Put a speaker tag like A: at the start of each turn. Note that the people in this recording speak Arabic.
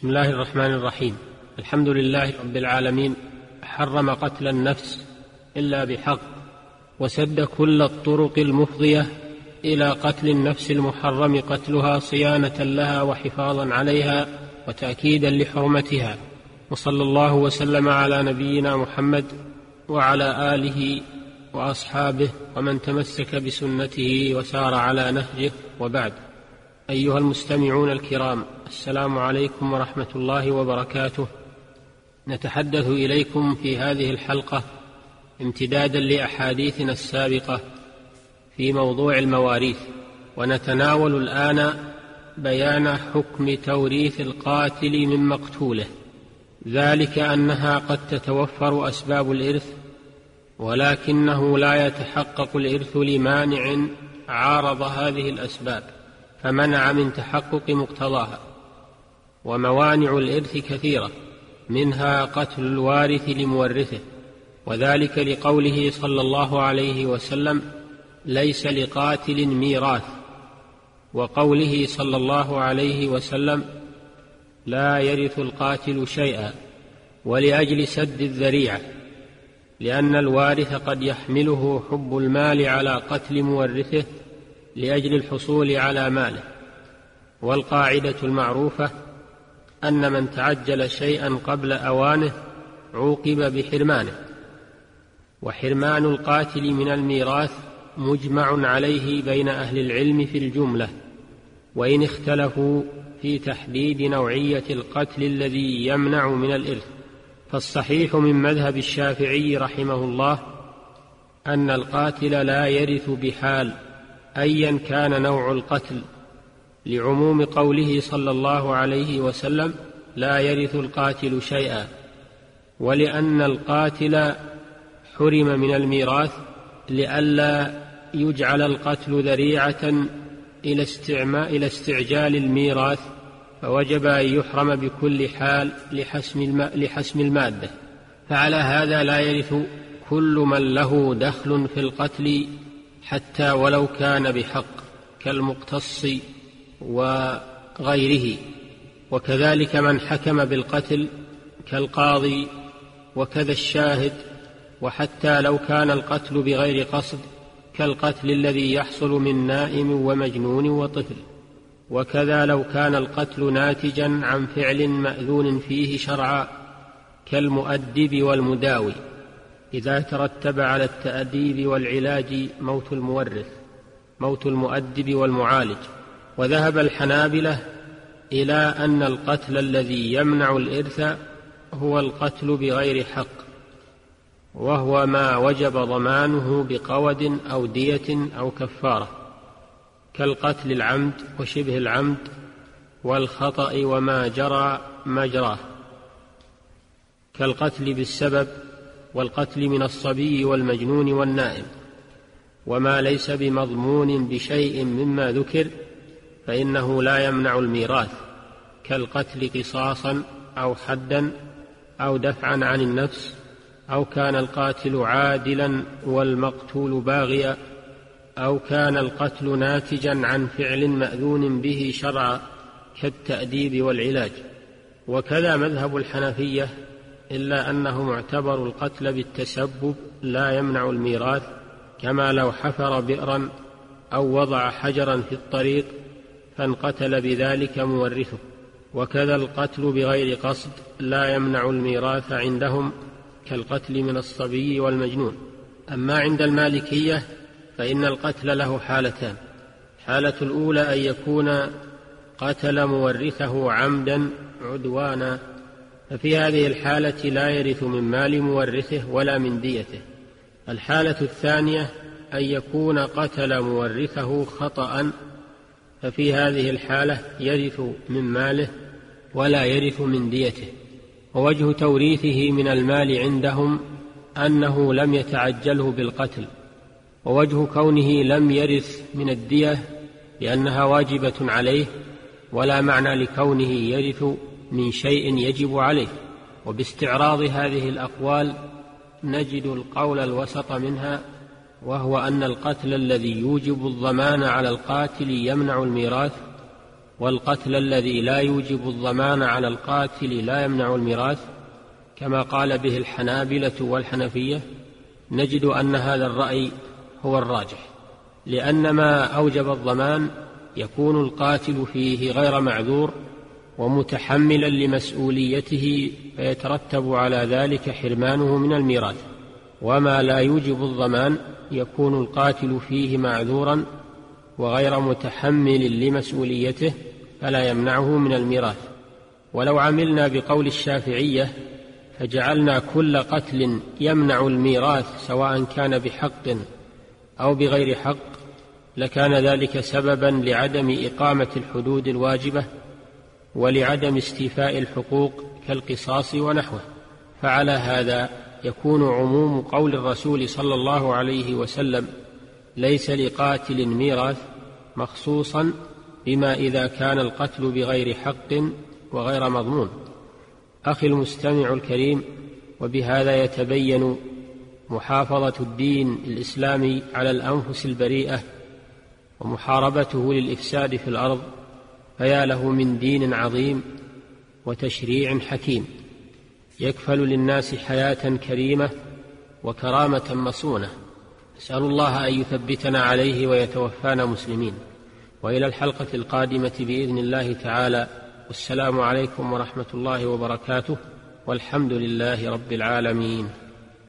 A: بسم الله الرحمن الرحيم. الحمد لله رب العالمين. حرم قتل النفس إلا بحق وسد كل الطرق المفضية إلى قتل النفس المحرم قتلها صيانة لها وحفاظا عليها وتاكيدا لحرمتها. وصلى الله وسلم على نبينا محمد وعلى آله وأصحابه ومن تمسك بسنته وسار على نهجه وبعد. أيها المستمعون الكرام السلام عليكم ورحمة الله وبركاته. نتحدث إليكم في هذه الحلقة امتدادا لأحاديثنا السابقة في موضوع المواريث ونتناول الآن بيان حكم توريث القاتل من مقتوله. ذلك أنها قد تتوفر أسباب الإرث ولكنه لا يتحقق الإرث لمانع عارض هذه الأسباب. فمنع من تحقق مقتضاها وموانع الإرث كثيرة منها قتل الوارث لمورثه وذلك لقوله صلى الله عليه وسلم ليس لقاتل ميراث وقوله صلى الله عليه وسلم لا يرث القاتل شيئا ولأجل سد الذريعة لأن الوارث قد يحمله حب المال على قتل مورثه لأجل الحصول على ماله والقاعدة المعروفة أن من تعجل شيئا قبل أوانه عوقب بحرمانه وحرمان القاتل من الميراث مجمع عليه بين أهل العلم في الجملة وإن اختلفوا في تحديد نوعية القتل الذي يمنع من الإرث. فالصحيح من مذهب الشافعي رحمه الله أن القاتل لا يرث بحال أيا كان نوع القتل لعموم قوله صلى الله عليه وسلم لا يرث القاتل شيئا ولأن القاتل حرم من الميراث لئلا يجعل القتل ذريعة إلى إلى استعجال الميراث فوجب أن يحرم بكل حال لحسم, لحسم المادة. فعلى هذا لا يرث كل من له دخل في القتل حتى ولو كان بحق كالمقتص وغيره. وكذلك من حكم بالقتل كالقاضي وكذا الشاهد. وحتى لو كان القتل بغير قصد كالقتل الذي يحصل من نائم ومجنون وطفل. وكذا لو كان القتل ناتجا عن فعل مأذون فيه شرعا كالمؤدب والمداوي. إذا ترتب على التأديب والعلاج موت المورث موت المؤدب والمعالج. وذهب الحنابلة إلى أن القتل الذي يمنع الإرث هو القتل بغير حق وهو ما وجب ضمانه بقود أو دية أو كفارة كالقتل العمد وشبه العمد والخطأ وما جرى مجراه كالقتل بالسبب والقتل من الصبي والمجنون والنائم. وما ليس بمضمون بشيء مما ذكر فإنه لا يمنع الميراث كالقتل قصاصا أو حدا أو دفعا عن النفس أو كان القاتل عادلا والمقتول باغيا أو كان القتل ناتجا عن فعل مأذون به شرعا كالتأديب والعلاج. وكذا مذهب الحنفية إلا أنه معتبر القتل بالتسبب لا يمنع الميراث كما لو حفر بئرا أو وضع حجرا في الطريق فانقتل بذلك مورثه. وكذا القتل بغير قصد لا يمنع الميراث عندهم كالقتل من الصبي والمجنون. أما عند المالكية فإن القتل له حالتان. الحاله الأولى أن يكون قتل مورثه عمدا عدوانا ففي هذه الحالة لا يرث من مال مورثه ولا من ديته. الحالة الثانية أن يكون قتل مورثه خطأ ففي هذه الحالة يرث من ماله ولا يرث من ديته. ووجه توريثه من المال عندهم أنه لم يتعجله بالقتل. ووجه كونه لم يرث من الدية لأنها واجبة عليه ولا معنى لكونه يرث من شيء يجب عليه وباستعراض هذه الأقوال نجد القول الوسط منها وهو أن القتل الذي يوجب الضمان على القاتل يمنع الميراث والقتل الذي لا يوجب الضمان على القاتل لا يمنع الميراث كما قال به الحنابلة والحنفية نجد أن هذا الرأي هو الراجح لأن ما أوجب الضمان يكون القاتل فيه غير معذور ومتحملا لمسؤوليته فيترتب على ذلك حرمانه من الميراث وما لا يوجب الضمان يكون القاتل فيه معذورا وغير متحمل لمسؤوليته فلا يمنعه من الميراث. ولو عملنا بقول الشافعية فجعلنا كل قتل يمنع الميراث سواء كان بحق أو بغير حق لكان ذلك سببا لعدم إقامة الحدود الواجبة ولعدم استيفاء الحقوق كالقصاص ونحوه. فعلى هذا يكون عموم قول الرسول صلى الله عليه وسلم ليس لقاتل ميراث مخصوصا بما إذا كان القتل بغير حق وغير مضمون. أخي المستمع الكريم وبهذا يتبين محافظة الدين الإسلامي على الأنفس البريئة ومحاربته للإفساد في الأرض فيا له من دين عظيم وتشريع حكيم. يكفل للناس حياة كريمة وكرامة مصونة. نسال الله أن يثبتنا عليه ويتوفانا مسلمين. وإلى الحلقة القادمة بإذن الله تعالى. والسلام عليكم ورحمة الله وبركاته. والحمد لله رب العالمين.